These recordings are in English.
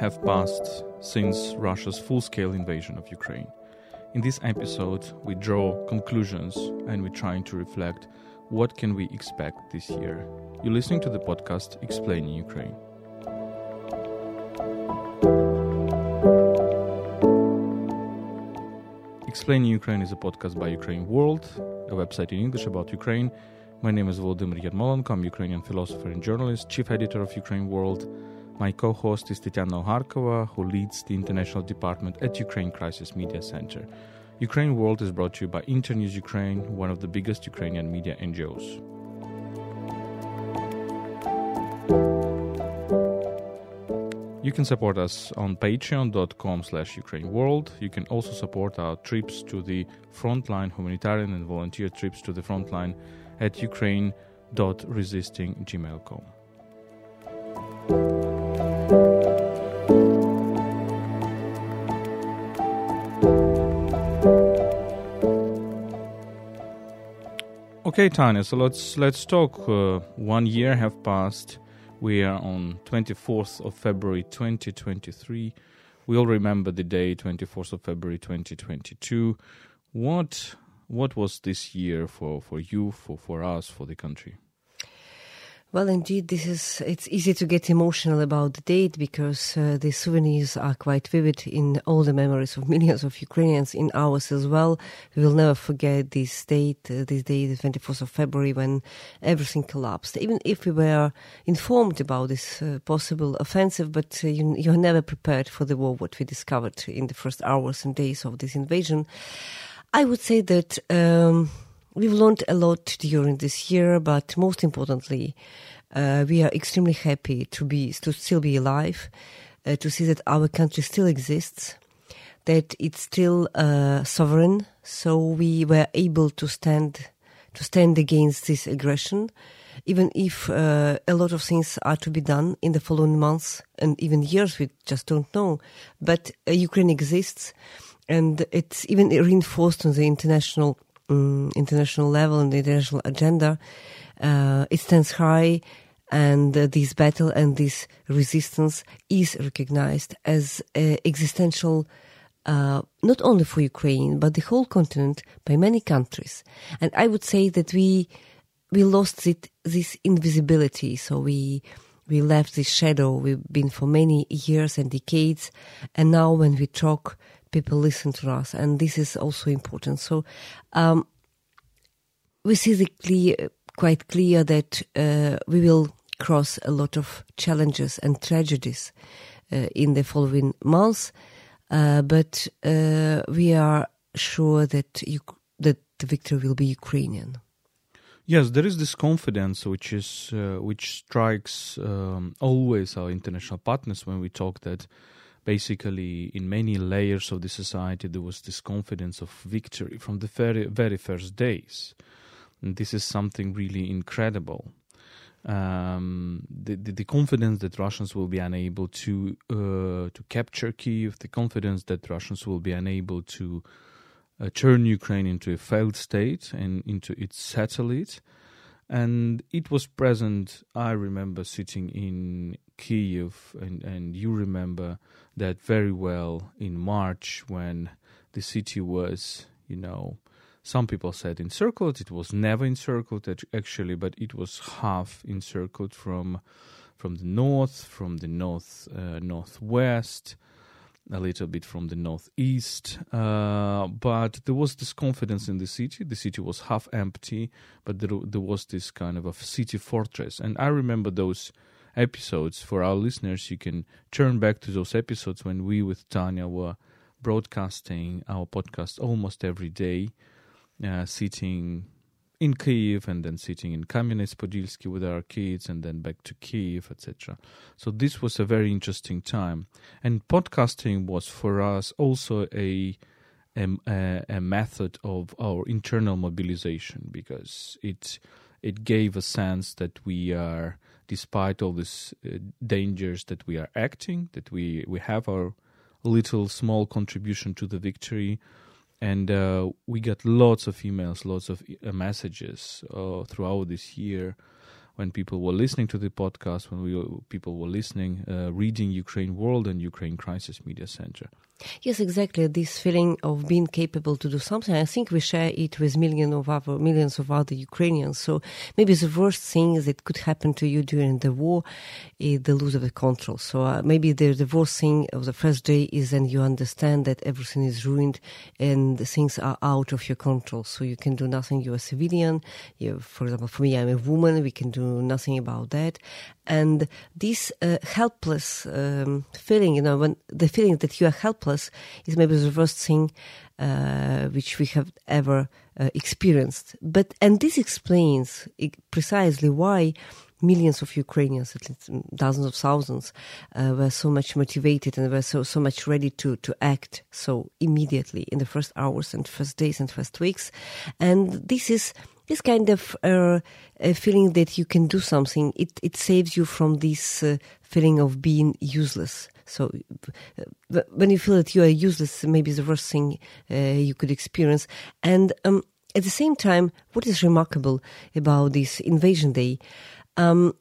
have passed since Russia's full scale invasion of Ukraine. In this episode, we draw conclusions and we're trying to reflect what can we expect this year. You're listening to the podcast Explaining Ukraine. Explaining Ukraine is a podcast by Ukraine World, a website in English about Ukraine. My name is Volodymyr Yermolenko. I'm Ukrainian philosopher and journalist, chief editor of Ukraine World. My co host is Tetiana Oharkova, who leads the international department at Ukraine Crisis Media Center. Ukraine World is brought to you by Internews Ukraine, one of the biggest Ukrainian media NGOs. You can support us on patreon.com slash Ukraine World. You can also support our trips to the frontline, humanitarian and volunteer trips to the frontline at ukraine.resisting.gmail.com. Okay, Tanya. So let's let's talk. Uh, one year have passed. We are on 24th of February 2023. We all remember the day 24th of February 2022. What what was this year for, for you, for, for us, for the country? Well, indeed, this is. It's easy to get emotional about the date because uh, the souvenirs are quite vivid in all the memories of millions of Ukrainians, in ours as well. We will never forget this date, uh, this day, the 24th of February, when everything collapsed. Even if we were informed about this uh, possible offensive, but uh, you, you're never prepared for the war. What we discovered in the first hours and days of this invasion, I would say that. Um, We've learned a lot during this year, but most importantly, uh, we are extremely happy to be to still be alive, uh, to see that our country still exists, that it's still uh, sovereign. So we were able to stand to stand against this aggression, even if uh, a lot of things are to be done in the following months and even years. We just don't know, but uh, Ukraine exists, and it's even reinforced on the international um, international level and the international agenda, uh, it stands high, and uh, this battle and this resistance is recognized as uh, existential. not only for Ukraine, but the whole continent by many countries. And I would say that we we lost it, this invisibility. So we we left this shadow. We've been for many years and decades, and now when we talk, people listen to us, and this is also important. So um, we see the clear, quite clear that uh, we will cross a lot of challenges and tragedies uh, in the following months, uh, but uh, we are sure that you, that the victory will be Ukrainian. Yes, there is this confidence which is uh, which strikes um, always our international partners when we talk that basically in many layers of the society there was this confidence of victory from the very very first days. And this is something really incredible. Um, the, the, the confidence that Russians will be unable to uh, to capture Kiev, the confidence that Russians will be unable to uh, turn Ukraine into a failed state and into its satellite, and it was present. I remember sitting in Kiev, and, and you remember that very well in March when the city was, you know, some people said encircled. It was never encircled actually, but it was half encircled from from the north, from the north uh, northwest, a little bit from the northeast. Uh, but there was this confidence in the city. The city was half empty, but there, there was this kind of a city fortress. And I remember those episodes for our listeners. You can turn back to those episodes when we with Tanya were broadcasting our podcast almost every day, uh, sitting in Kiev and then sitting in Kamenets-Podilsky with our kids and then back to Kiev, etc. So this was a very interesting time, and podcasting was for us also a a, a method of our internal mobilization because it it gave a sense that we are, despite all these uh, dangers, that we are acting, that we we have our little small contribution to the victory and uh, we got lots of emails, lots of uh, messages uh, throughout this year when people were listening to the podcast, when we people were listening, uh, reading Ukraine World and Ukraine Crisis Media Center. Yes, exactly. This feeling of being capable to do something, I think we share it with millions of other millions of other Ukrainians. So maybe the worst thing that could happen to you during the war is the loss of the control. So uh, maybe the, the worst thing of the first day is then you understand that everything is ruined and things are out of your control. So you can do nothing. You're a civilian. You, for example, for me, I'm a woman. We can do nothing about that. And this uh, helpless um, feeling, you know, when the feeling that you are helpless is maybe the worst thing uh, which we have ever uh, experienced. But and this explains precisely why millions of Ukrainians, at least dozens of thousands, uh, were so much motivated and were so so much ready to to act so immediately in the first hours and first days and first weeks. And this is this kind of uh, feeling that you can do something, it, it saves you from this uh, feeling of being useless. So when you feel that you are useless, maybe the worst thing uh, you could experience. And um, at the same time, what is remarkable about this invasion day, um,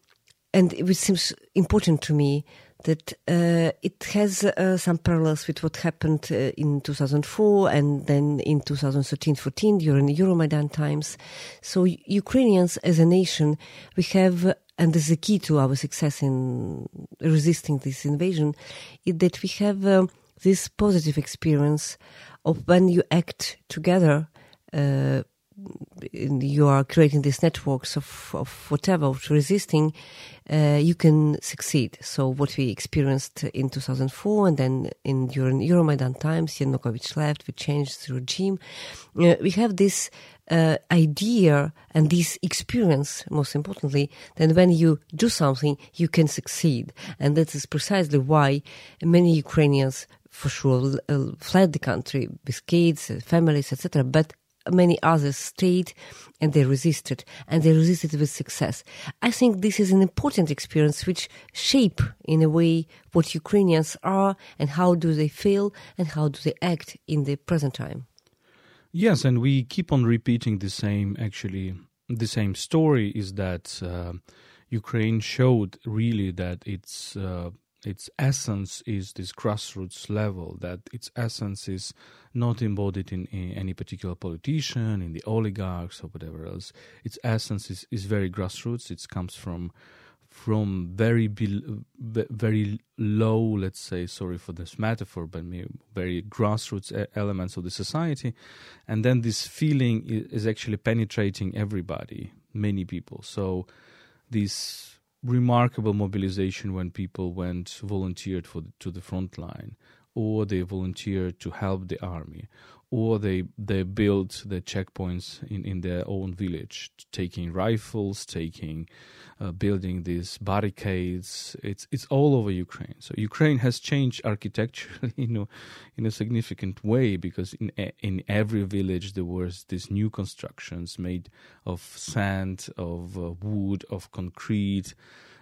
and it seems important to me, that uh, it has uh, some parallels with what happened uh, in 2004 and then in 2013-14 during the Euromaidan times. So Ukrainians as a nation, we have, and is the key to our success in resisting this invasion, is that we have uh, this positive experience of when you act together, uh, you are creating these networks of, of whatever, of resisting, uh, you can succeed. So what we experienced in 2004 and then in during Euromaidan times, Yanukovych left, we changed the regime. Uh, we have this uh, idea and this experience, most importantly, then when you do something, you can succeed. And that is precisely why many Ukrainians for sure uh, fled the country with kids, families, etc. But many others stayed and they resisted and they resisted with success. I think this is an important experience which shape in a way what Ukrainians are and how do they feel and how do they act in the present time. Yes, and we keep on repeating the same actually the same story is that uh, Ukraine showed really that it's uh, its essence is this grassroots level, that its essence is not embodied in, in, any particular politician, in the oligarchs or whatever else. Its essence is, is very grassroots. It comes from from very be, very low, let's say, sorry for this metaphor, but very grassroots elements of the society, and then this feeling is actually penetrating everybody, many people. So this remarkable mobilization when people went volunteered for the, to the front line or they volunteer to help the army or they they built the checkpoints in, in their own village taking rifles taking uh, building these barricades. It's it's all over ukraine. So ukraine has changed architecturally you know in a significant way because in in every village there was these new constructions made of sand of uh, wood of concrete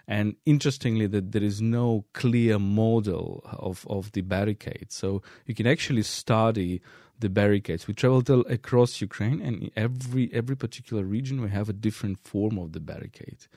and interestingly that there is no clear model of, of the barricade. So you can actually study the barricades. We traveled across ukraine and every every particular region we have a different form of the barricade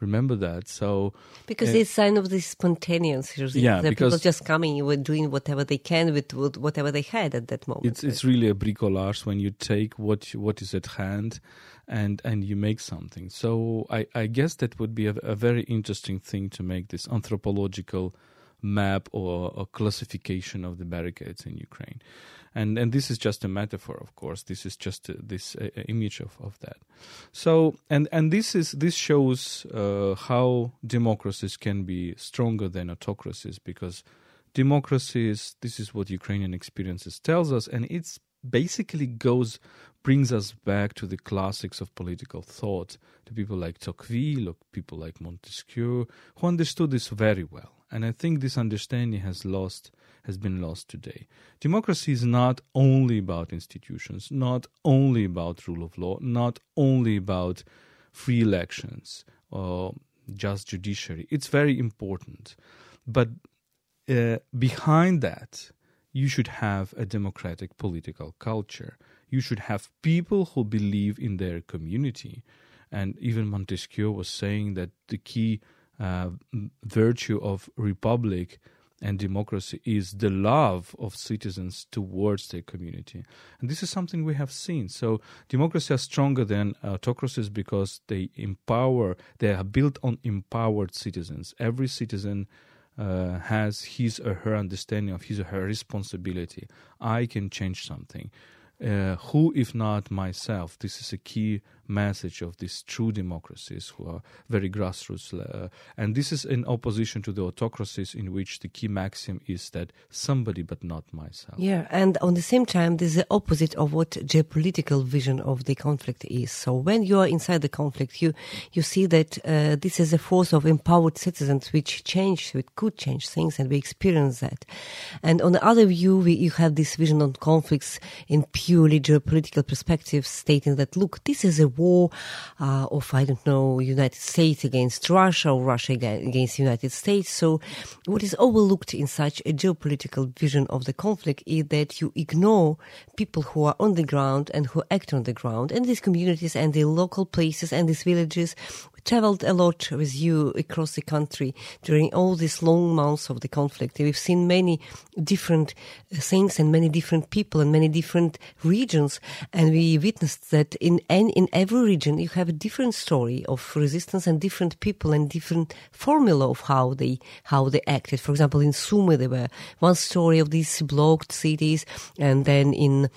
remember that so because uh, it's sign of the spontaneous yeah the people just coming were doing whatever they can with whatever they had at that moment it's it's really a bricolage when you take what what is at hand and and you make something. So I, I guess that would be a, a very interesting thing to make this anthropological map or a classification of the barricades in Ukraine. And and this is just a metaphor, of course. This is just a, this a, image of, of that. So and and this is this shows uh, how democracies can be stronger than autocracies because democracies. This is what Ukrainian experiences tells us, and it's basically goes brings us back to the classics of political thought, to people like Tocqueville, people like Montesquieu, who understood this very well. And I think this understanding has lost has been lost today. Democracy is not only about institutions, not only about rule of law, not only about free elections or just judiciary. It's very important. But uh, behind that, you should have a democratic political culture. You should have people who believe in their community And even Montesquieu was saying that the key uh, virtue of republic and democracy is the love of citizens towards their community. And this is something we have seen. So democracy is stronger than autocracies because they empower, they are built on empowered citizens. Every citizen uh, has his or her understanding of his or her responsibility. I can change something. Uh, who, if not myself? This is a key message of these true democracies who are very grassroots. Uh, and this is in opposition to the autocracies in which the key maxim is that somebody but not myself. Yeah, and on the same time, this is the opposite of what geopolitical vision of the conflict is. So when you are inside the conflict, you, you see that uh, this is a force of empowered citizens which change, which could change things, and we experience that. And on the other view, we, you have this vision on conflicts in purely geopolitical perspective, stating that, look, this is a war uh, of, I don't know, United States against Russia or Russia against United States. So what is overlooked in such a geopolitical vision of the conflict is that you ignore people who are on the ground and who act on the ground and these communities and the local places and these villages traveled a lot with you across the country during all these long months of the conflict. We've seen many different uh, things and many different people and many different regions. And we witnessed that in, in every region, you have a different story of resistance and different people and different formula of how they, how they acted. For example, in Sumy, there were one story of these blocked cities and then in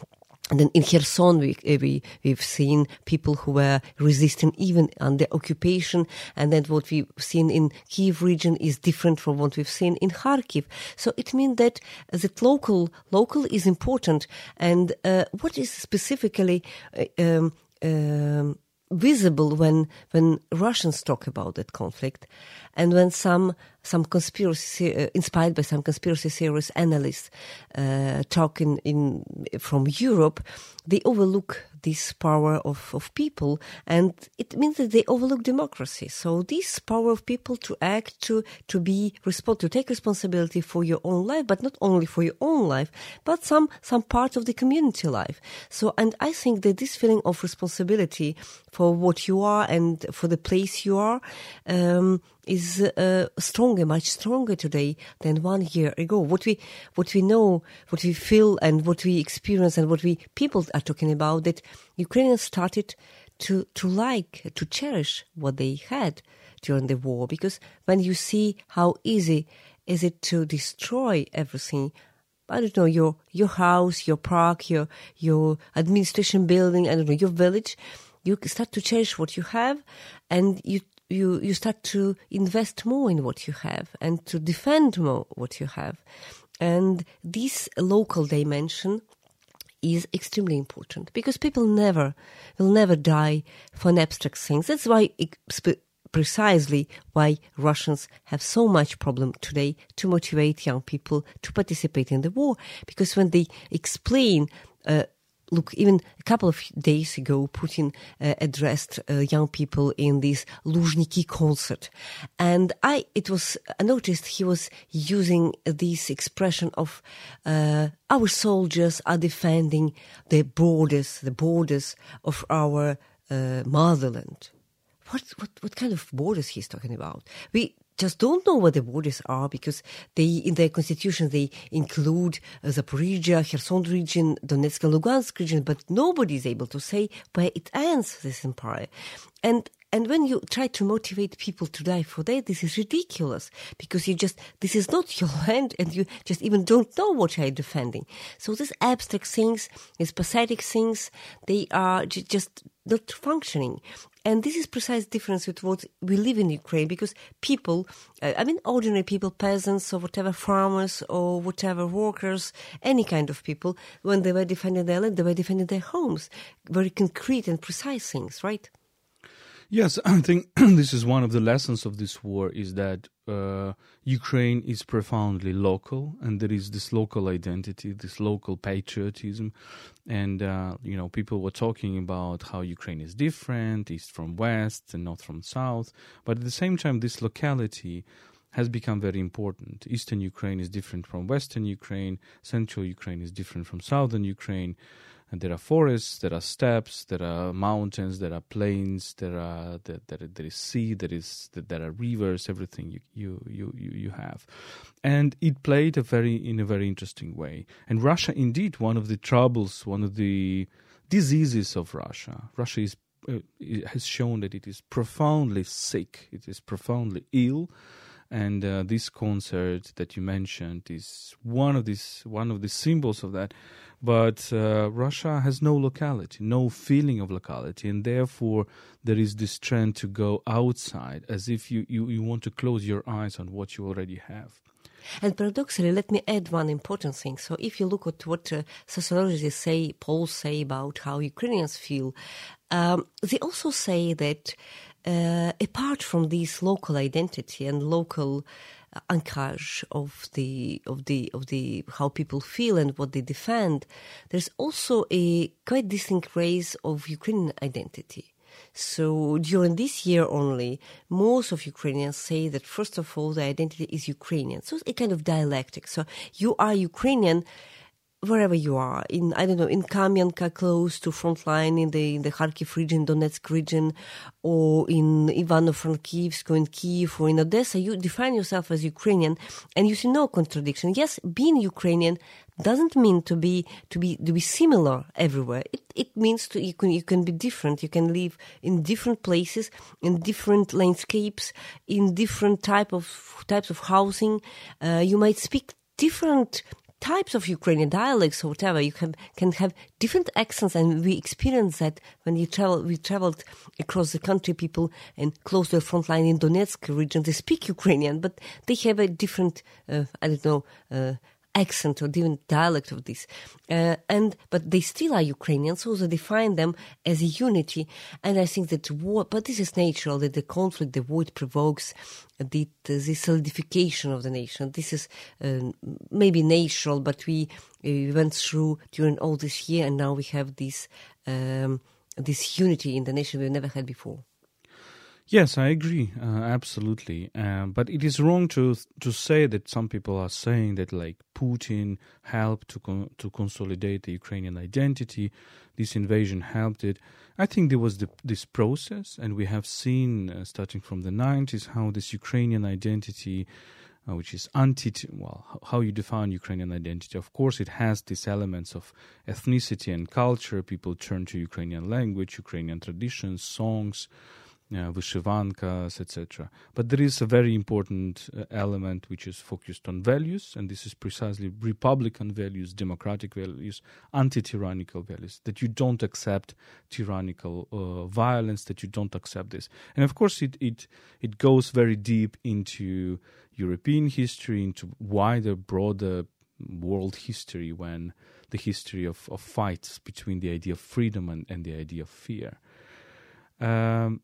and then in Kherson, we, eh, we, we've seen people who were resisting even under occupation. And then what we've seen in Kiev region is different from what we've seen in Kharkiv. So it means that, that local, local is important. And, uh, what is specifically, uh, um, um, visible when when Russians talk about that conflict, and when some some conspiracy uh, inspired by some conspiracy theorist analysts uh, talk in, in from Europe, they overlook this power of, of people, and it means that they overlook democracy. So this power of people to act, to to be respond, to take responsibility for your own life, but not only for your own life, but some some part of the community life. So, and I think that this feeling of responsibility for what you are and for the place you are. Um, is uh, stronger, much stronger today than one year ago. What we, what we know, what we feel, and what we experience, and what we people are talking about that Ukrainians started to to like, to cherish what they had during the war. Because when you see how easy is it to destroy everything, I don't know your your house, your park, your your administration building, I don't know your village. You start to cherish what you have, and you you you start to invest more in what you have and to defend more what you have, and this local dimension is extremely important because people never will never die for an abstract things. That's why precisely why Russians have so much problem today to motivate young people to participate in the war because when they explain uh, look, even a couple of days ago, Putin uh, addressed uh, young people in this Luzhniki concert. And I, it was, I noticed he was using this expression of, uh, our soldiers are defending the borders, the borders of our uh, motherland. What, what, what kind of borders he's talking about? We just don't know what the borders are because they, in their constitution, they include uh, Zaporizhia, Kherson region, Donetsk and Lugansk region, but nobody is able to say where it ends, this empire. And and when you try to motivate people to die for that, this is ridiculous because you just, this is not your land and you just even don't know what you're defending. So these abstract things, these pathetic things, they are just not functioning. And this is precise difference with what we live in Ukraine because people, uh, I mean, ordinary people, peasants or whatever, farmers or whatever, workers, any kind of people, when they were defending their land, they were defending their homes. Very concrete and precise things, right? Yes, I think this is one of the lessons of this war is that uh, Ukraine is profoundly local, and there is this local identity, this local patriotism, and uh, you know people were talking about how Ukraine is different, east from west and north from south, but at the same time, this locality has become very important. Eastern Ukraine is different from Western Ukraine. Central Ukraine is different from Southern Ukraine. And there are forests, there are steppes, there are mountains, there are plains, there are there, there, there is sea, there is there are rivers, everything you, you you you have, and it played a very in a very interesting way. And Russia, indeed, one of the troubles, one of the diseases of Russia. Russia is uh, has shown that it is profoundly sick. It is profoundly ill and uh, this concert that you mentioned is one of these one of the symbols of that but uh, Russia has no locality, no feeling of locality, and therefore there is this trend to go outside as if you, you, you want to close your eyes on what you already have. And paradoxically, let me add one important thing. So, if you look at what uh, sociologists say, polls say about how Ukrainians feel, um, they also say that uh, apart from this local identity and local anchorage of the of the of the how people feel and what they defend, there's also a quite distinct race of Ukrainian identity. So during this year only, most of Ukrainians say that first of all the identity is Ukrainian. So it's a kind of dialectic. So you are Ukrainian wherever you are in I don't know in Kamianka close to front line in the in the Kharkiv region, Donetsk region, or in Ivano-Frankivsk or in Kiev or in Odessa, you define yourself as Ukrainian, and you see no contradiction. Yes, being Ukrainian doesn't mean to be to be to be similar everywhere. It it means to you can you can be different. You can live in different places, in different landscapes, in different type of types of housing. Uh, you might speak different types of Ukrainian dialects or whatever. You can can have different accents, and we experience that when you travel. We traveled across the country, people and close to the front line in Donetsk region, they speak Ukrainian, but they have a different, uh, I don't know. Uh, accent or different dialect of this. Uh, and but they still are Ukrainian, so they define them as a unity. And I think that war, but this is natural that the conflict, the war, it provokes the, the solidification of the nation. This is uh, maybe natural, but we, we went through during all this year, and now we have this um, this unity in the nation we've never had before. Yes, I agree, uh, absolutely. Um, but it is wrong to to say that some people are saying that like Putin helped to con- to consolidate the Ukrainian identity. This invasion helped it. I think there was the, this process, and we have seen uh, starting from the 90s how this Ukrainian identity. Uh, which is anti well how you define ukrainian identity of course it has these elements of ethnicity and culture people turn to ukrainian language ukrainian traditions songs uh, vyshivankas, etc. But there is a very important uh, element which is focused on values, and this is precisely republican values, democratic values, anti-tyrannical values. That you don't accept tyrannical uh, violence, that you don't accept this, and of course it it it goes very deep into European history, into wider, broader world history when the history of, of fights between the idea of freedom and, and the idea of fear. Um,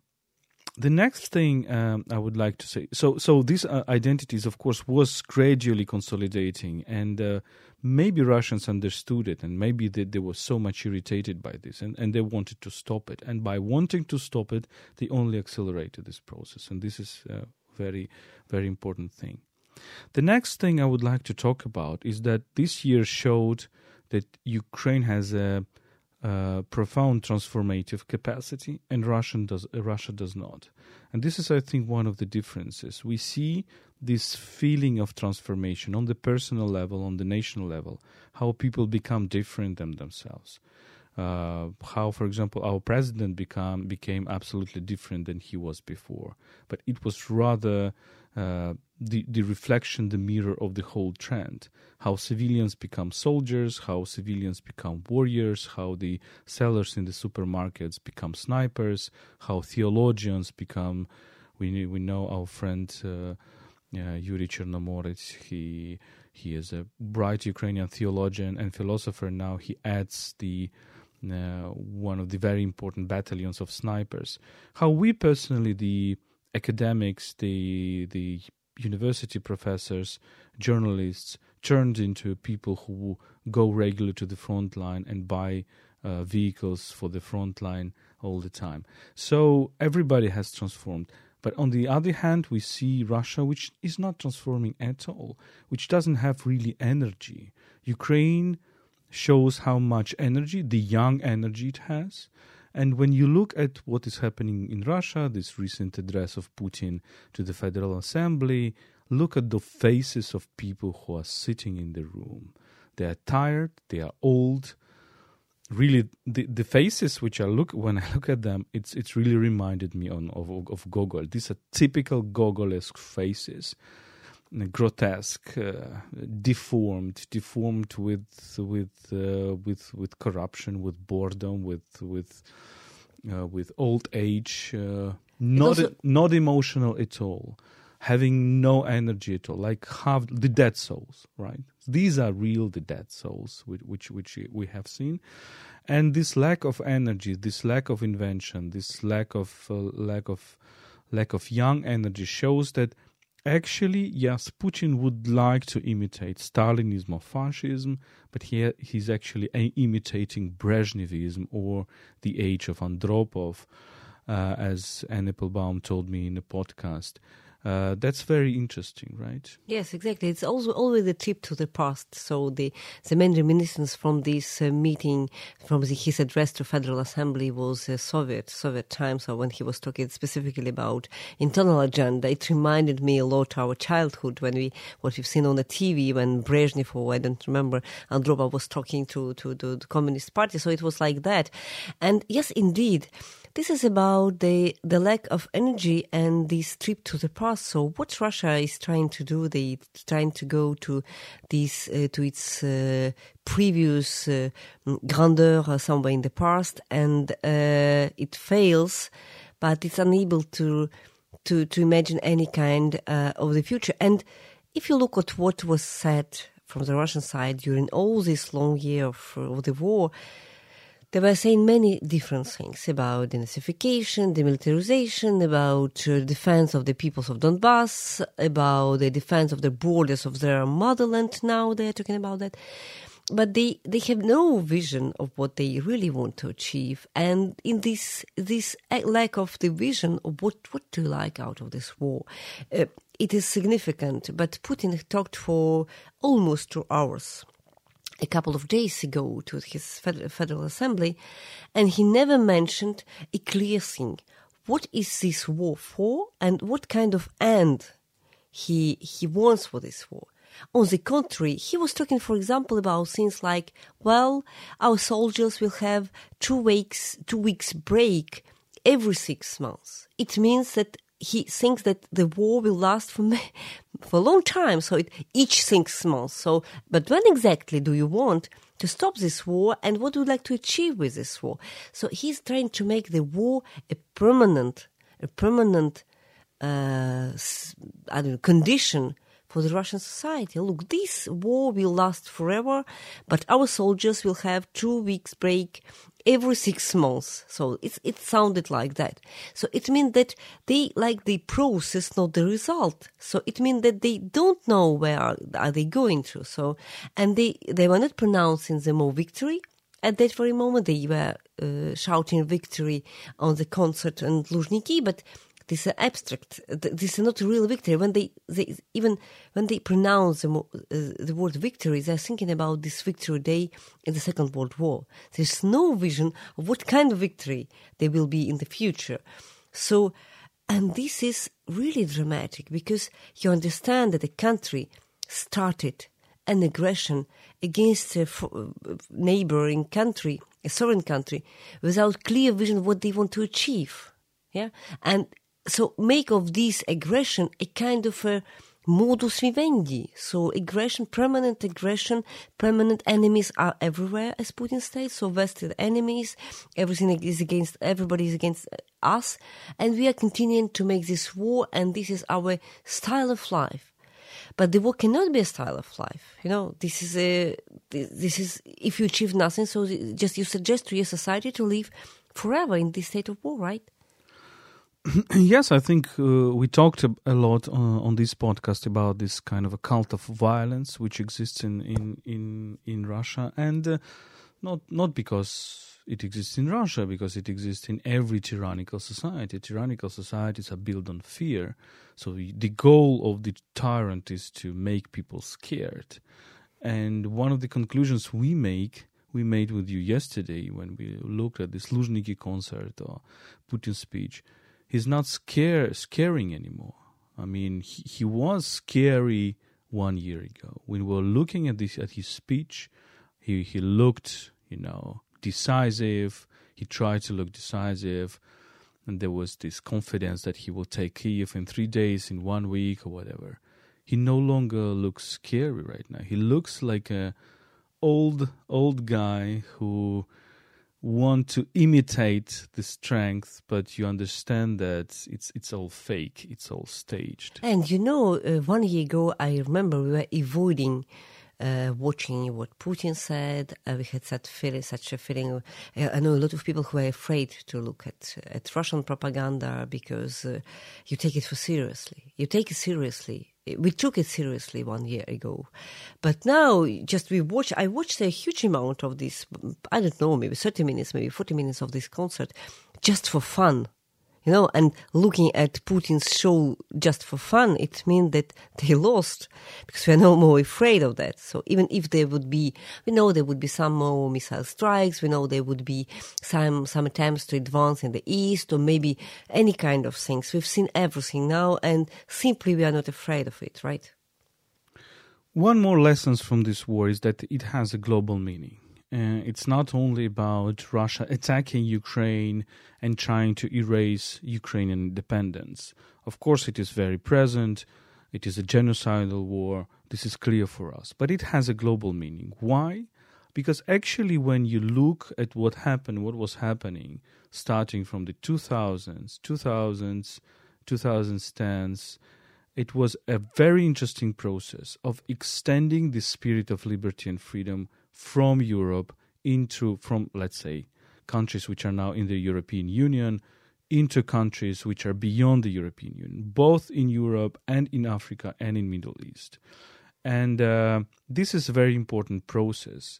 the next thing um, I would like to say, so so these uh, identities, of course, was gradually consolidating, and uh, maybe Russians understood it, and maybe they, they were so much irritated by this, and, and they wanted to stop it, and by wanting to stop it, they only accelerated this process, and this is a very very important thing. The next thing I would like to talk about is that this year showed that Ukraine has a uh, profound transformative capacity, and Russian does, Russia does not. And this is, I think, one of the differences. We see this feeling of transformation on the personal level, on the national level, how people become different than themselves. Uh, how, for example, our president become became absolutely different than he was before. But it was rather uh, the the reflection, the mirror of the whole trend. How civilians become soldiers, how civilians become warriors, how the sellers in the supermarkets become snipers, how theologians become. We we know our friend uh, uh, Yuri Chernomorets. He he is a bright Ukrainian theologian and philosopher. Now he adds the uh, one of the very important battalions of snipers. How we personally, the academics, the the university professors, journalists turned into people who go regularly to the front line and buy uh, vehicles for the front line all the time. So everybody has transformed. But on the other hand, we see Russia, which is not transforming at all, which doesn't have really energy. Ukraine shows how much energy, the young energy it has. And when you look at what is happening in Russia, this recent address of Putin to the Federal Assembly, look at the faces of people who are sitting in the room. They are tired, they are old, really the the faces which I look when I look at them, it's it's really reminded me on of of Gogol. These are typical Gogolesque faces, grotesque, uh, deformed, deformed with with uh, with with corruption, with boredom, with with uh, with old age, uh, not also- not emotional at all. Having no energy at all, like have the dead souls, right? These are real the dead souls, which which, which we have seen, and this lack of energy, this lack of invention, this lack of uh, lack of lack of young energy shows that actually, yes, Putin would like to imitate Stalinism or fascism, but he he's actually imitating Brezhnevism or the age of Andropov, uh, as Anne Applebaum told me in a podcast. Uh, that's very interesting, right? Yes, exactly. It's also always a trip to the past. So the the main reminiscence from this uh, meeting, from the, his address to Federal Assembly, was uh, Soviet Soviet times. So when he was talking specifically about internal agenda, it reminded me a lot of our childhood when we what we've seen on the TV when Brezhnev or I don't remember Andropov was talking to to, to the Communist Party. So it was like that, and yes, indeed. This is about the the lack of energy and this trip to the past. So what Russia is trying to do, they trying to go to this uh, to its uh, previous uh, grandeur uh, somewhere in the past, and uh, it fails, but it's unable to to to imagine any kind uh, of the future. And if you look at what was said from the Russian side during all this long year of, of the war, they were saying many different things about denazification, demilitarization, about uh, defense of the peoples of Donbass, about the defense of the borders of their motherland. Now they're talking about that. But they, they have no vision of what they really want to achieve. And in this, this lack of the vision of what, what do you like out of this war, uh, it is significant. But Putin talked for almost two hours a couple of days ago to his Federal Assembly, and he never mentioned a clear thing. What is this war for, and what kind of end he he wants for this war? On the contrary, he was talking, for example, about things like, well, our soldiers will have two weeks two weeks break every six months. It means that he thinks that the war will last for for a long time. So it, each six months. So, but when exactly do you want to stop this war, and what would you like to achieve with this war? So he's trying to make the war a permanent, a permanent, uh, I don't know, condition for the Russian society. Look, this war will last forever, but our soldiers will have two weeks break every six months. So it it sounded like that. So it means that they like the process, not the result. So it means that they don't know where are, are they going to. So and they they were not pronouncing the more victory. At that very moment, they were uh, shouting victory on the concert in Luzhniki, but this is abstract. This is not a real victory. When they, they even when they pronounce the, uh, the, word victory, they're thinking about this victory day in the Second World War. There's no vision of what kind of victory there will be in the future. So, and this is really dramatic because you understand that a country started an aggression against a neighboring country, a sovereign country, without clear vision of what they want to achieve. Yeah, and so make of this aggression a kind of a modus vivendi. So aggression, permanent aggression, permanent enemies are everywhere, as Putin states. So vested enemies, everything is against, everybody is against us. And we are continuing to make this war, and this is our style of life. But the war cannot be a style of life. You know, this is a, this is, if you achieve nothing, so just you suggest to your society to live forever in this state of war, right? yes, I think uh, we talked a, lot uh, on this podcast about this kind of a cult of violence which exists in in in, in Russia, and uh, not not because it exists in Russia because it exists in every tyrannical society. Tyrannical societies are built on fear. So the goal of the tyrant is to make people scared. And one of the conclusions we make, we made with you yesterday when we looked at this Luzhniki concert or Putin's speech, he's not scare, scaring anymore. I mean, he, he was scary one year ago. When we were looking at this at his speech, he he looked, you know, decisive. He tried to look decisive, and there was this confidence that he will take Kiev in three days, in one week, or whatever. He no longer looks scary right now. He looks like a old old guy who want to imitate the strength, but you understand that it's it's all fake, it's all staged. And you know, uh, one year ago, I remember we were avoiding. Uh, watching what Putin said, uh, we had such feeling, such a feeling. Uh, I know a lot of people who are afraid to look at at Russian propaganda because uh, you take it for seriously. You take it seriously we took it seriously one year ago. But now, just we watch, I watched a huge amount of this, I don't know, maybe 30 minutes, maybe 40 minutes of this concert just for fun you know, and looking at Putin's show just for fun, it means that they lost because we are no more afraid of that. So even if there would be, we know there would be some more missile strikes, we know there would be some, some attempts to advance in the east or maybe any kind of things. We've seen everything now and simply we are not afraid of it, right? One more lesson from this war is that it has a global meaning. Uh, it's not only about Russia attacking Ukraine and trying to erase Ukrainian independence. Of course, it is very present. It is a genocidal war. This is clear for us. But it has a global meaning. Why? Because actually, when you look at what happened, what was happening, starting from the 2000s, 2000s, 2010s, it was a very interesting process of extending the spirit of liberty and freedom from Europe into from let's say countries which are now in the European Union into countries which are beyond the European Union, both in Europe and in Africa and in Middle East. And uh, this is a very important process.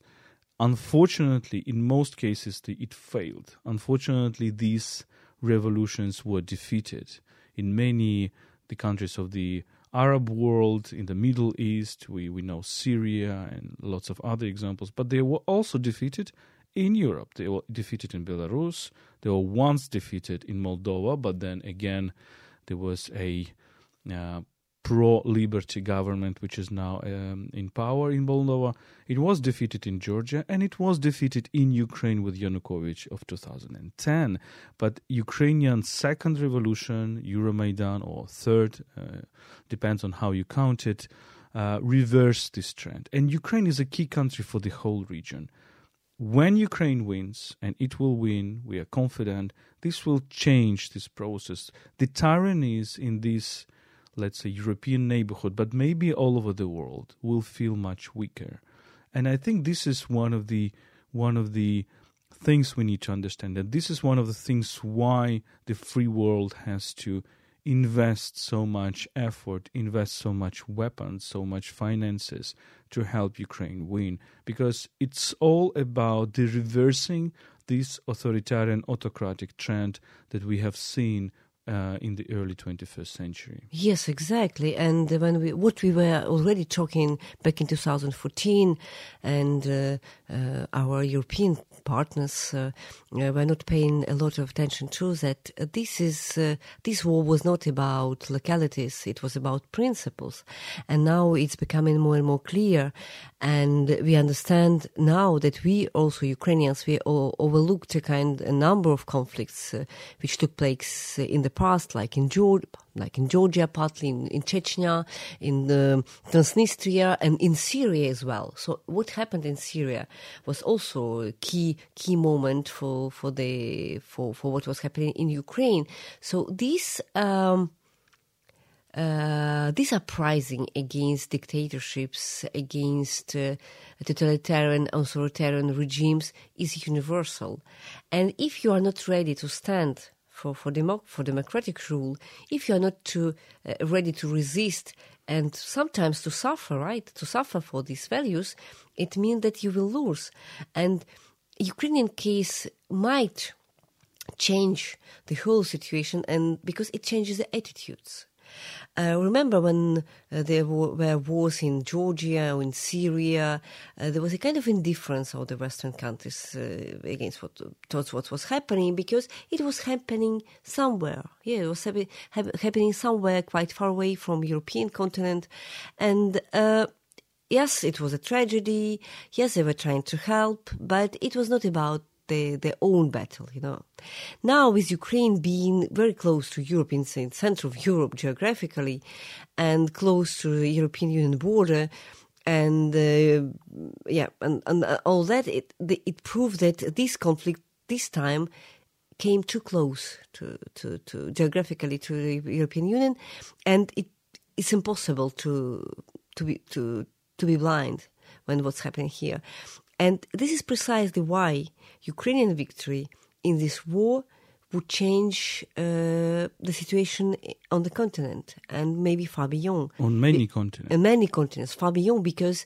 Unfortunately, in most cases, the, it failed. Unfortunately, these revolutions were defeated in many the countries of the Arab world, in the Middle East, we, we know Syria and lots of other examples, but they were also defeated in Europe. They were defeated in Belarus. They were once defeated in Moldova, but then again, there was a uh, pro liberty government, which is now um, in power in Moldova. It was defeated in Georgia and it was defeated in Ukraine with Yanukovych of 2010. But Ukrainian second revolution, Euromaidan, or third, uh, depends on how you count it, uh, reversed this trend. And Ukraine is a key country for the whole region. When Ukraine wins, and it will win, we are confident, this will change this process. The tyrannies in this let's say European neighborhood, but maybe all over the world will feel much weaker. And I think this is one of the one of the things we need to understand that this is one of the things why the free world has to invest so much effort, invest so much weapons, so much finances to help Ukraine win because it's all about the reversing this authoritarian autocratic trend that we have seen uh, in the early 21st century. Yes, exactly. And when we, what we were already talking back in 2014, and uh, uh, our European partners uh, uh, were not paying a lot of attention to that. Uh, this is this war was not about localities; it was about principles, and now it's becoming more and more clear. And we understand now that we also Ukrainians we overlooked a kind a number of conflicts which took place in the past, like in Georgia, like in Georgia, partly in, in Chechnya, in the Transnistria, and in Syria as well. So what happened in Syria was also a key key moment for for the for for what was happening in Ukraine. So these. Um, uh, this uprising against dictatorships, against uh, totalitarian, authoritarian regimes is universal. And if you are not ready to stand for for, demo- for democratic rule, if you are not too, uh, ready to resist and sometimes to suffer, right, to suffer for these values, it means that you will lose. And Ukrainian case might change the whole situation, and because it changes the attitudes. Uh, remember when uh, there were wars in Georgia or in Syria, uh, there was a kind of indifference of the Western countries uh, against what towards what was happening because it was happening somewhere. Yeah, it was happening somewhere quite far away from European continent, and uh, yes, it was a tragedy. Yes, they were trying to help, but it was not about their, their own battle, you know. Now, with Ukraine being very close to Europe, in the center of Europe geographically, and close to the European Union border, and uh, yeah, and, and all that, it, it proved that this conflict this time came too close to, to, to geographically to the European Union, and it, it's impossible to to be to to be blind when what's happening here. And this is precisely why Ukrainian victory in this war would change uh, the situation on the continent and maybe far beyond. On many continents. On many continents, far beyond, because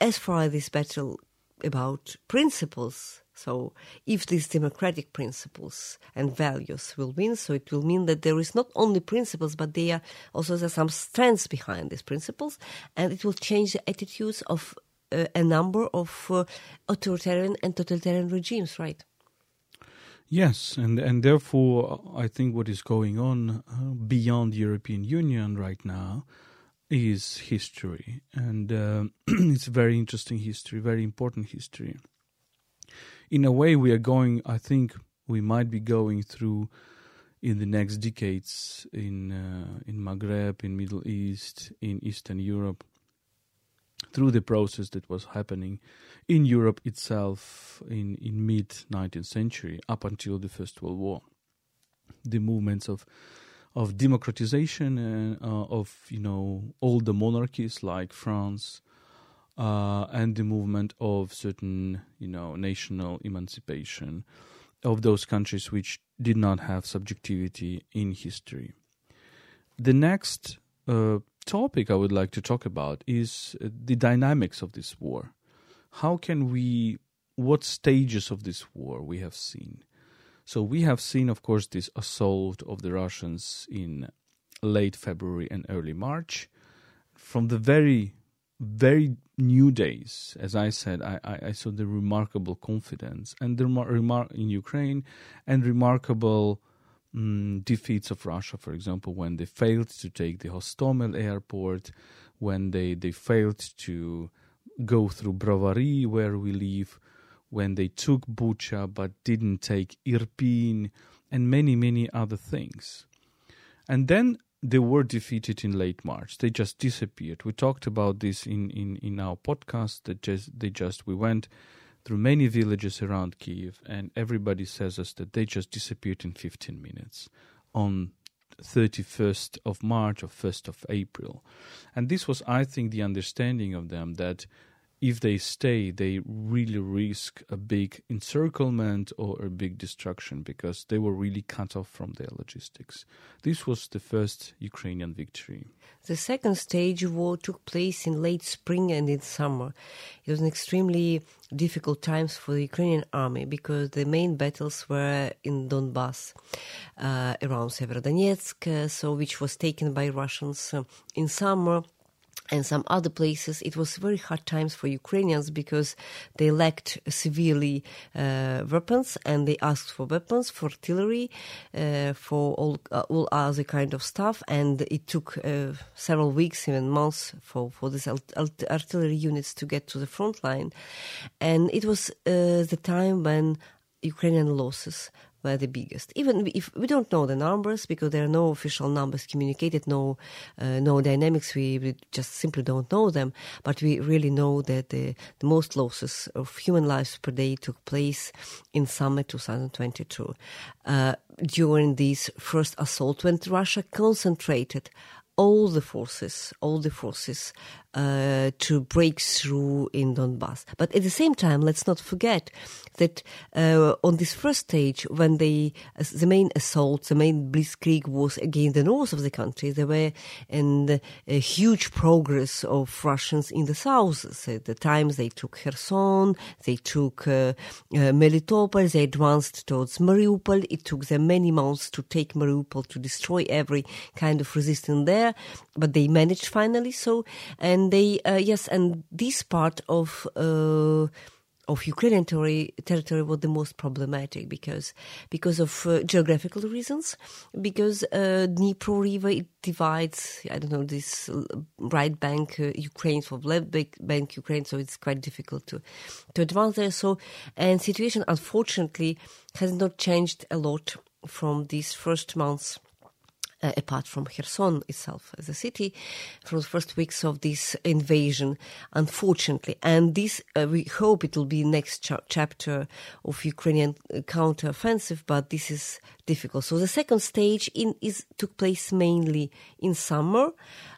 as far as this battle about principles, so if these democratic principles and values will win, so it will mean that there is not only principles, but there are also there some strengths behind these principles, and it will change the attitudes of a number of uh, authoritarian and totalitarian regimes, right? Yes, and and therefore I think what is going on uh, beyond the European Union right now is history, and uh, it's very interesting history, very important history. In a way, we are going. I think we might be going through in the next decades in uh, in Maghreb, in Middle East, in Eastern Europe, through the process that was happening in Europe itself in, in mid 19th century up until the First World War. The movements of of democratization uh, uh, of you know all the monarchies like France uh, and the movement of certain you know national emancipation of those countries which did not have subjectivity in history. The next uh, topic I would like to talk about is uh, the dynamics of this war. How can we, what stages of this war we have seen? So we have seen, of course, this assault of the Russians in late February and early March. From the very, very new days, as I said, I, I, I saw the remarkable confidence and the remar- in Ukraine and remarkable mm, defeats of Russia, for example, when they failed to take the Hostomel airport, when they, they failed to go through Brovary, where we live, when they took Bucha but didn't take Irpin, and many, many other things. And then they were defeated in late March. They just disappeared. We talked about this in, in, in our podcast that just they just we went through many villages around Kiev, and everybody says us that they just disappeared in 15 minutes on 31st of March or 1st of April. And this was, I think, the understanding of them that if they stay, they really risk a big encirclement or a big destruction because they were really cut off from their logistics. This was the first Ukrainian victory. The second stage of war took place in late spring and in summer. It was an extremely difficult times for the Ukrainian army because the main battles were in Donbass, uh, around Severodonetsk, uh, so which was taken by Russians uh, in summer and some other places, it was very hard times for Ukrainians because they lacked severely uh, weapons and they asked for weapons, for artillery, uh, for all, uh, all other kind of stuff. And it took uh, several weeks, even months, for, for these artillery units to get to the front line. And it was uh, the time when Ukrainian losses were the biggest. Even if we don't know the numbers because there are no official numbers communicated, no uh, no dynamics, we, we, just simply don't know them. But we really know that the, the most losses of human lives per day took place in summer 2022 uh, during this first assault when Russia concentrated all the forces, all the forces uh, to break through in Donbass. But at the same time, let's not forget that uh, on this first stage, when they, the main assault, the main blitzkrieg was against the north of the country, there were in a huge progress of Russians in the south. At the times they took Kherson, they took uh, uh, Melitopol, they advanced towards Mariupol. It took them many months to take Mariupol, to destroy every kind of resistance there, but they managed finally so. And they, uh, yes, and this part of uh, of Ukrainian territory, territory was the most problematic because because of uh, geographical reasons, because uh, Dnipro River it divides I don't know this right bank uh, Ukraine from left bank Ukraine, so it's quite difficult to to advance there. So and situation unfortunately has not changed a lot from these first months uh, apart from Kherson itself as a city, from the first weeks of this invasion, unfortunately. And this, uh, we hope it will be next ch- chapter of Ukrainian counteroffensive, but this is difficult. So the second stage in, is took place mainly in summer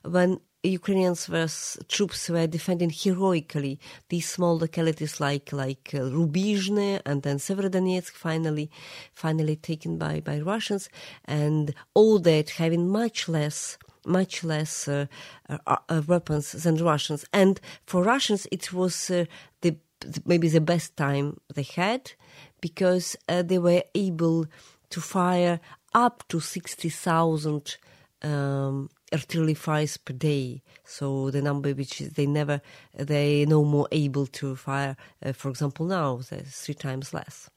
when Ukrainians were, troops were defending heroically. These small localities like like uh, Rubizhne and then Severodonetsk finally finally taken by by Russians. And all that having much less much less uh, uh, uh weapons than Russians. And for Russians it was uh, the maybe the best time they had because uh, they were able to fire up to 60,000 um, artillery fires per day. So the number which they never they no more able to fire. Uh, for example, now there's three times less.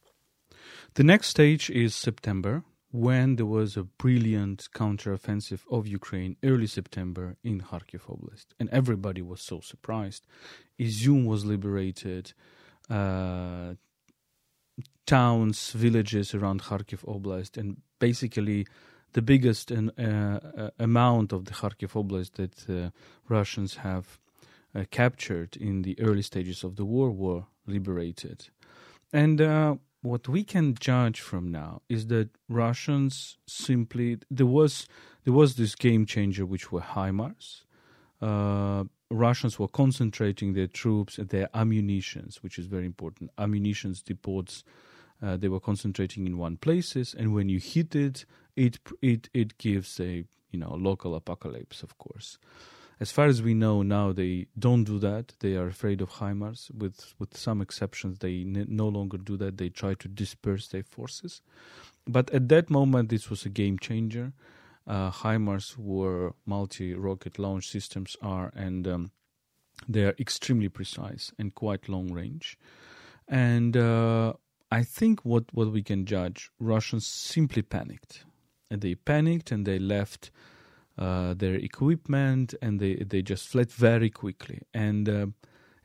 The next stage is September, when there was a brilliant counteroffensive of Ukraine early September in Kharkiv Oblast, and everybody was so surprised. Izium was liberated. Uh, towns, villages around Kharkiv Oblast, and basically the biggest uh, uh, amount of the Kharkiv Oblast that uh, Russians have captured in the early stages of the war were liberated. And what we can judge from now is that Russians simply there was there was this game changer which were HIMARS. Uh, Russians were concentrating their troops and their ammunitions, which is very important. Ammunitions depots, uh, they were concentrating in one places, and when you hit it, it it it gives a you know local apocalypse, of course. As far as we know now, they don't do that. They are afraid of HIMARS. With with some exceptions, they n- no longer do that. They try to disperse their forces. But at that moment, this was a game changer. Uh, HIMARS were multi-rocket launch systems are, and um, they are extremely precise and quite long range. And uh, I think what, what we can judge, Russians simply panicked and they panicked and they left uh, their equipment and they, they just fled very quickly. And uh,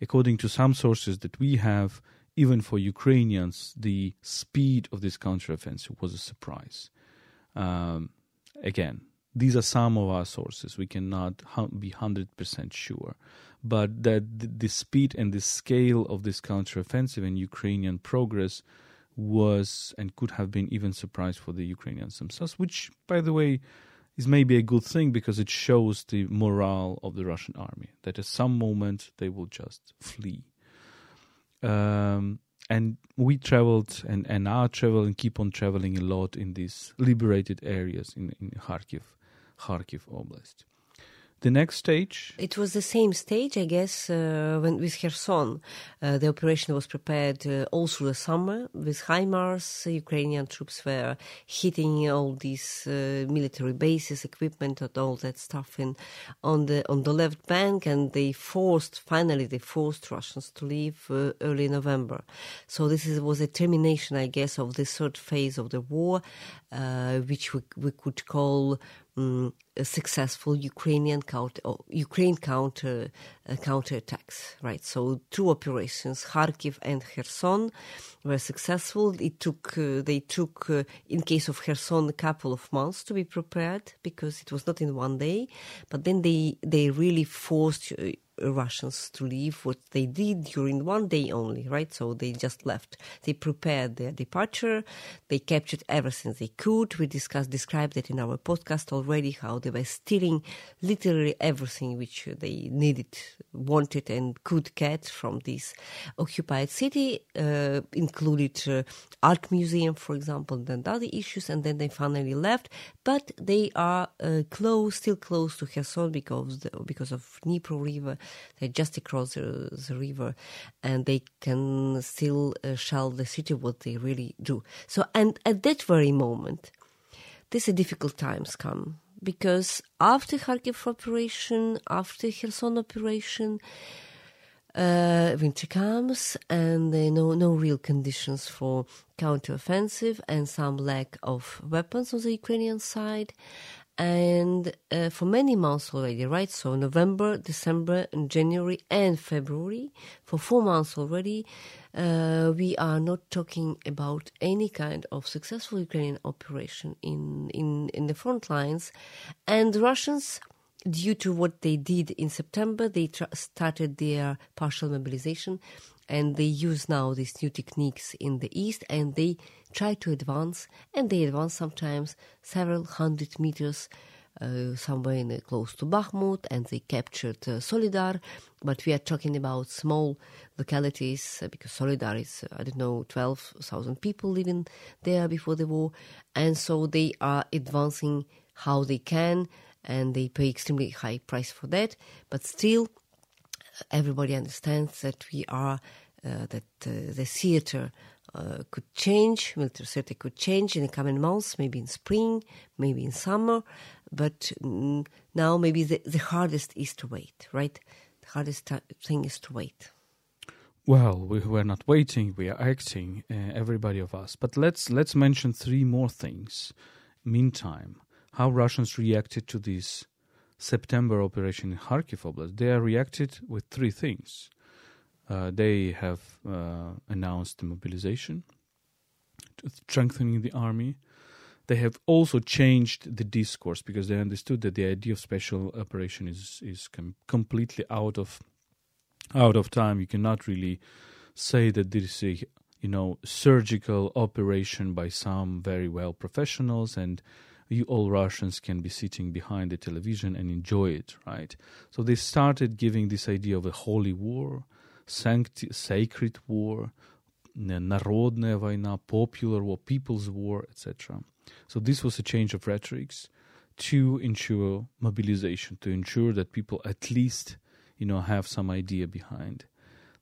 according to some sources that we have, even for Ukrainians, the speed of this counteroffensive was a surprise. Um, again, these are some of our sources. We cannot be 100% sure. But that the speed and the scale of this counteroffensive and Ukrainian progress was and could have been even surprise for the Ukrainians themselves, which, by the way, is maybe a good thing because it shows the morale of the Russian army that at some moment they will just flee. Um, and we traveled and, and are traveling, keep on traveling a lot in these liberated areas in, in Kharkiv, Kharkiv Oblast. The next stage? It was the same stage, I guess, uh, when with Kherson. Uh, the operation was prepared uh, all through the summer with HIMARS. Ukrainian troops were hitting all these uh, military bases, equipment, and all that stuff in on the on the left bank, and they forced finally they forced Russians to leave uh, early November. So this is, was a termination, I guess, of the third phase of the war, uh, which we, we could call um, a successful Ukrainian counter, Ukraine counter counterattacks. Right. So two operations, Kharkiv and Kherson, were successful. It took uh, they took uh, in case of Kherson a couple of months to be prepared because it was not in one day. But then they they really forced uh, Russians to leave. What they did during one day only, right? So they just left. They prepared their departure. They captured everything they could. We discussed, described it in our podcast already, how they were stealing literally everything which they needed, wanted, and could get from this occupied city, uh, included uh, art museum, for example, and other issues. And then they finally left. But they are uh, close, still close to Kherson because the, because of Dnipro River. They just across the, the river, and they can still uh, shell the city what they really do. So, and at that very moment, these difficult times come because after Kharkiv operation, after Kherson operation, uh, winter comes and there no no real conditions for counteroffensive and some lack of weapons on the Ukrainian side. And uh, for many months already, right? So November, December, and January, and February, for four months already, uh, we are not talking about any kind of successful Ukrainian operation in in in the front lines, and Russians due to what they did in September, they tra- started their partial mobilization and they use now these new techniques in the east and they try to advance and they advance sometimes several hundred meters uh, somewhere in, uh, close to Bakhmut and they captured uh, Soledar. But we are talking about small localities uh, because Soledar is I don't know 12,000 people living there before the war. And so they are advancing how they can and they pay extremely high price for that. But still everybody understands that we are uh, that uh, the theater uh, could change, military theater could change in the coming months, maybe in spring, maybe in summer, but mm, now maybe the, the hardest is to wait, right? The hardest thing is to wait. Well, we, we're not waiting; we are acting, uh, everybody of us. But let's let's mention three more things. Meantime, how Russians reacted to this September operation in Kharkiv Oblast. They are reacted with three things. Uh, they have uh, announced mobilization, strengthening the army. They have also changed the discourse because they understood that the idea of special operation is is com- completely out of out of time. You cannot really say that this is a you know surgical operation by some very well professionals and you all Russians can be sitting behind the television and enjoy it, right? So they started giving this idea of a holy war, sancti- sacred war, народная война, popular war, people's war, etc. So this was a change of rhetorics to ensure mobilization, to ensure that people at least, you know, have some idea behind.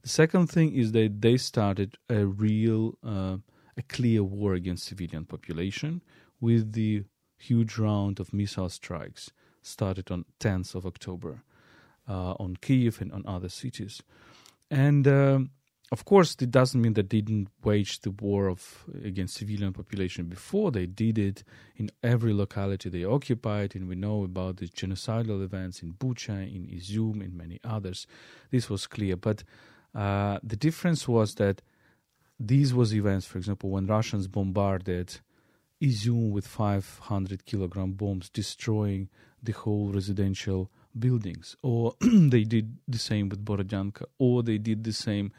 The second thing is that they started a real, uh, a clear war against civilian population with the huge round of missile strikes started on 10th of October uh, on Kiev and on other cities. And um, of course, it doesn't mean that they didn't wage the war of against civilian population before. They did it in every locality they occupied, and we know about the genocidal events in Bucha, in Izium, in many others. This was clear, but uh, the difference was that these was events, for example, when Russians bombarded Izium with 500 kilogram bombs, destroying the whole residential buildings, or they did the same with Borodyanka, or they did the same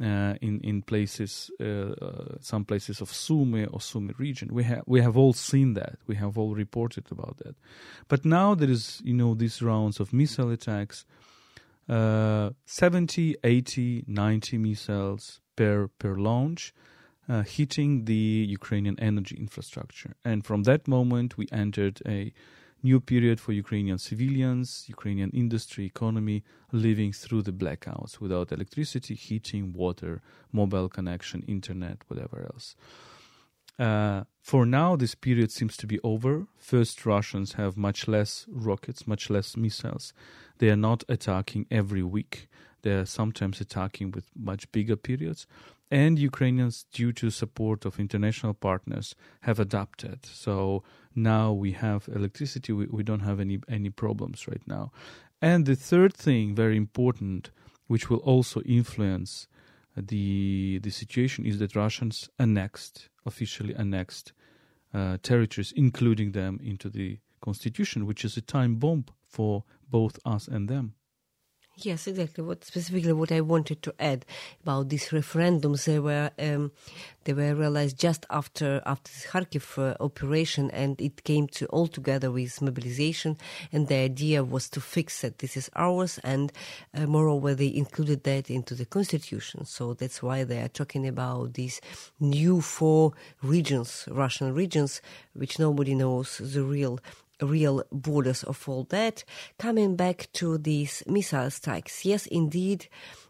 uh, in in places, uh, uh, some places of Sumy or Sumy region. We have we have all seen that. We have all reported about that. But now there is you know these rounds of missile attacks, uh, 70, 80, 90 missiles per per launch. Uh, hitting the Ukrainian energy infrastructure. And from that moment, we entered a new period for Ukrainian civilians, Ukrainian industry, economy, living through the blackouts without electricity, heating, water, mobile connection, internet, whatever else. Uh, for now, this period seems to be over. First, Russians have much less rockets, much less missiles. They are not attacking every week. They are sometimes attacking with much bigger periods and Ukrainians, due to support of international partners, have adapted. So now we have electricity. We, we don't have any any problems right now. And the third thing, very important, which will also influence the the situation, is that Russians annexed officially annexed uh, territories, including them into the constitution, which is a time bomb for both us and them. Yes, exactly. What specifically what I wanted to add about these referendums, they were um, they were realized just after after the Kharkiv uh, operation, and it came to all together with mobilization. And the idea was to fix that this is ours, and uh, moreover, they included that into the constitution. So that's why they are talking about these new four regions, Russian regions, which nobody knows the real real borders of all that. Coming back to these missile strikes, yes, indeed,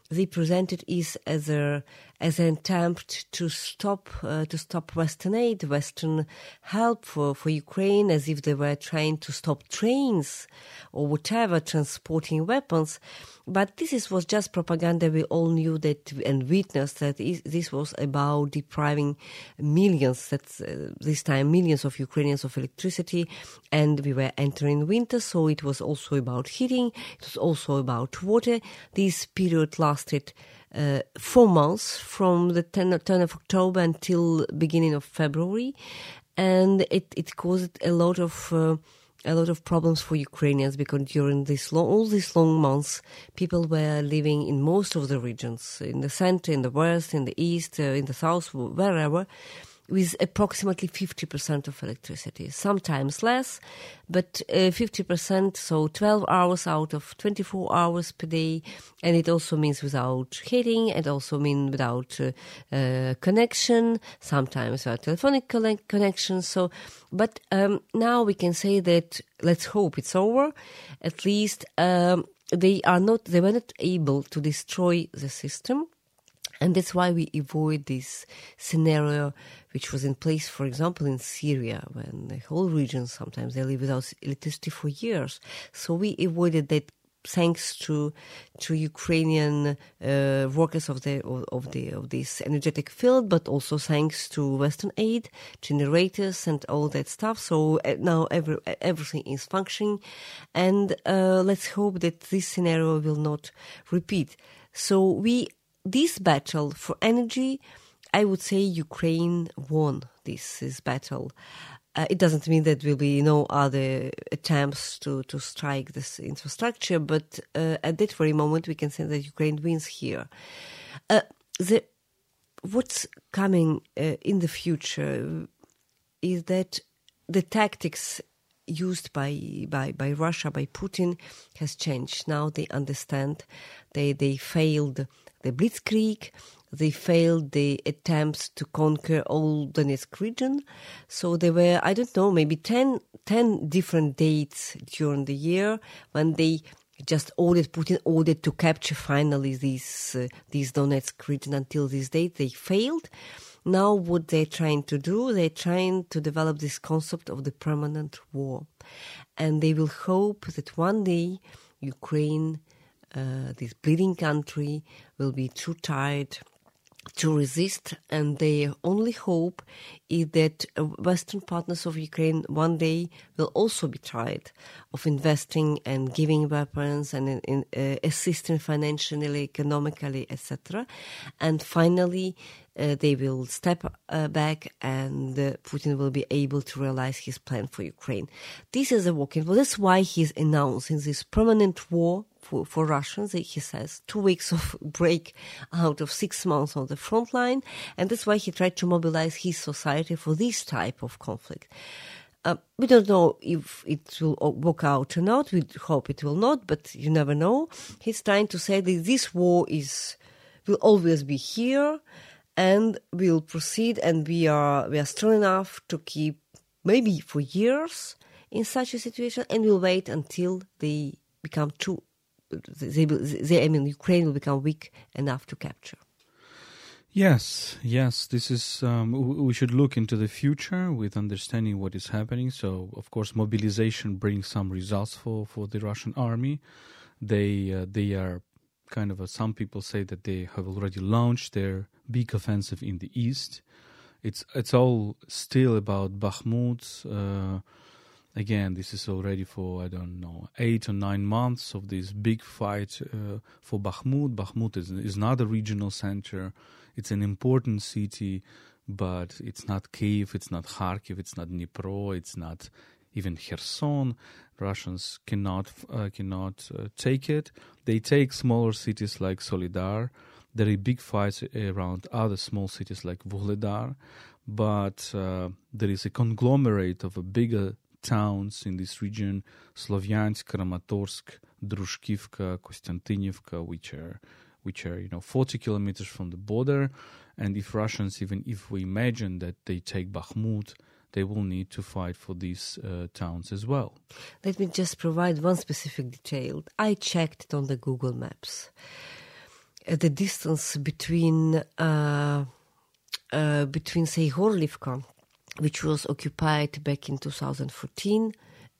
they presented it as a as an attempt to stop uh, to stop Western aid, Western help for, for Ukraine, as if they were trying to stop trains or whatever transporting weapons. But this is, was just propaganda. We all knew that and witnessed that this was about depriving millions, that's uh, this time millions of Ukrainians of electricity, and we were entering winter, so it was also about heating. It was also about water. This period lasted uh, four months from the 10, 10 of October until beginning of February, and it, it caused a lot of uh, a lot of problems for Ukrainians because during this long, all these long months, people were living in most of the regions, in the center, in the west, in the east, uh, in the south, wherever, with approximately 50% of electricity, sometimes less, but uh, 50%, so 12 hours out of 24 hours per day. And it also means without heating, it also means without uh, uh, connection, sometimes without telephonic connection. So, but um, now we can say that let's hope it's over. At least um, they are not, they were not able to destroy the system and that's why we avoid this scenario which was in place, for example, in Syria, when the whole region sometimes they live without electricity for years. So we avoided that thanks to to Ukrainian uh, workers of the of the of this energetic field, but also thanks to Western aid, generators, and all that stuff. So uh, now every, everything is functioning, and uh, let's hope that this scenario will not repeat. So we this battle for energy, I would say Ukraine won this, this battle. Uh, it doesn't mean that there will be no other attempts to, to strike this infrastructure, but uh, at that very moment, we can say that Ukraine wins here. Uh, the, what's coming uh, in the future is that the tactics used by, by, by Russia, by Putin, has changed. Now they understand they, they failed the Blitzkrieg. They failed the attempts to conquer all Donetsk region. So there were, I don't know, maybe 10, 10 different dates during the year when they just ordered Putin ordered to capture finally these uh, these Donetsk region until this date they failed. Now what they're trying to do, they're trying to develop this concept of the permanent war, and they will hope that one day Ukraine uh, this bleeding country will be too tired to resist, and their only hope is that uh, Western partners of Ukraine one day will also be tired of investing and giving weapons and in, in, uh, assisting financially, economically, etc. And finally, uh, they will step uh, back and uh, Putin will be able to realize his plan for Ukraine. This is a walking. Well, that's why he's announcing this permanent war for, for Russians. He says two weeks of break out of six months on the front line. And that's why he tried to mobilize his society for this type of conflict. Uh, we don't know if it will work out or not. We hope it will not, but you never know. He's trying to say that this war is will always be here and we'll proceed and we are we are strong enough to keep maybe for years in such a situation and we'll wait until they become too they, they, I mean Ukraine will become weak enough to capture. Yes, yes, this is. Um, we should look into the future with understanding what is happening. So, of course, mobilization brings some results for, for the Russian army. They uh, they are kind of a, some people say that they have already launched their big offensive in the east. It's it's all still about Bakhmut. Uh, again, this is already for I don't know eight or nine months of this big fight uh, for Bakhmut. Bakhmut is is not a regional center. It's an important city, but it's not Kiev. It's not Kharkiv. It's not Dnipro. It's not even Kherson. Russians cannot uh, cannot uh, take it. They take smaller cities like Soledar. There are big fights around other small cities like Vuhledar, but uh, there is a conglomerate of a bigger towns in this region: Slovyansk, Kramatorsk, Druzhkivka, Konstantinivka, which are which are you know 40 kilometers from the border. And if Russians, even if we imagine that they take Bakhmut, they will need to fight for these uh, towns as well. Let me just provide one specific detail. I checked it on the Google Maps. Uh, the distance between uh, uh between say Horlivka, which was occupied back in 2014,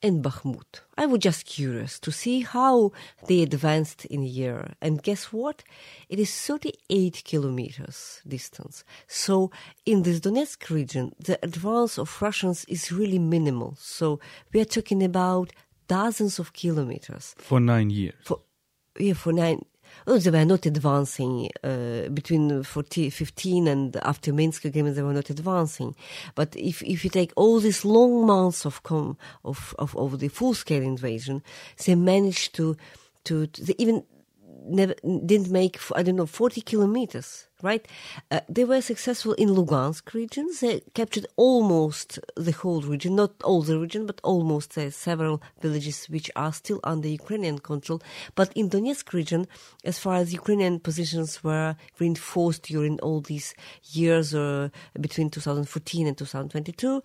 and Bakhmut. I was just curious to see how they advanced in a year. And guess what? It is 38 kilometers distance. So in this Donetsk region, the advance of Russians is really minimal. So we are talking about dozens of kilometers. For nine years. For, yeah, for nine Oh, they were not advancing uh, between 40, 15 and after Minsk agreement. They were not advancing. But if if you take all these long months of com, of, of of the full scale invasion, they managed to to, to they even never didn't make I don't know 40 kilometers right? Uh, they were successful in Lugansk region. They captured almost the whole region, not all the region, but almost uh, several villages which are still under Ukrainian control. But in Donetsk region, as far as Ukrainian positions were reinforced during all these years uh, between 2014 and 2022,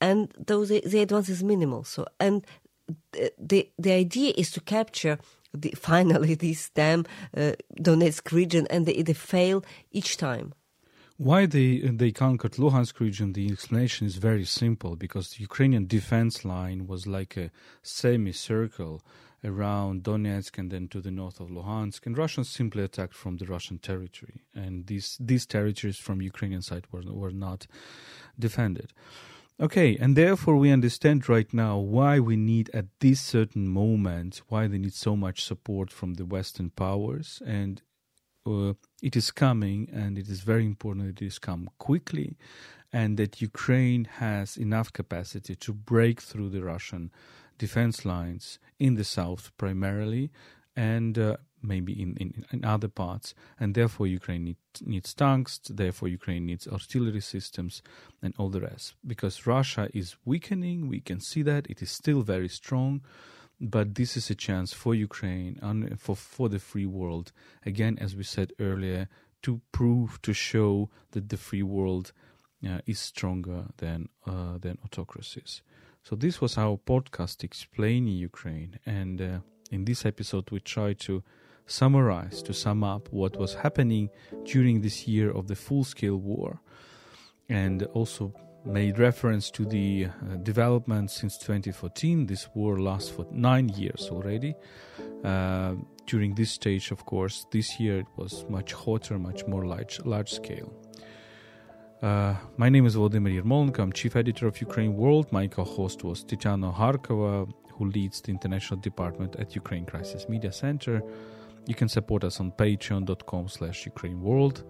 and those the, the advance is minimal. So and the the idea is to capture the, finally this damn uh, Donetsk region, and they, they fail each time. Why they they conquered Luhansk region? The explanation is very simple because the Ukrainian defense line was like a semicircle around Donetsk and then to the north of Luhansk, and Russians simply attacked from the Russian territory, and these these territories from Ukrainian side were were not defended. Okay, and therefore we understand right now why we need at this certain moment, why they need so much support from the Western powers, and uh, it is coming, and it is very important that it is come quickly, and that Ukraine has enough capacity to break through the Russian defense lines in the south primarily, and uh, maybe in, in, in other parts, and therefore Ukraine need, needs tanks, therefore Ukraine needs artillery systems and all the rest. Because Russia is weakening, we can see that, it is still very strong, but this is a chance for Ukraine and for, for the free world, again, as we said earlier, to prove, to show that the free world uh, is stronger than, uh, than autocracies. So this was our podcast explaining Ukraine, and uh, in this episode we try to summarize, to sum up what was happening during this year of the full scale war, and also made reference to the uh, development since 2014. This war lasts for nine years already. Uh, during this stage, of course, this year it was much hotter, much more large, large scale. Uh, my name is Volodymyr Yermolenko. I'm chief editor of Ukraine World. My co-host was Tetiana Ogarkova, who leads the international department at Ukraine Crisis Media Center. You can support us on patreon.com slash Ukraine World.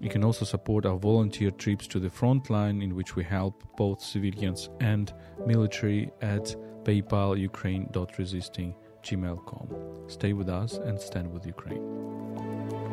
You can also support our volunteer trips to the front line in which we help both civilians and military at paypal ukraine.resisting Stay with us and stand with Ukraine.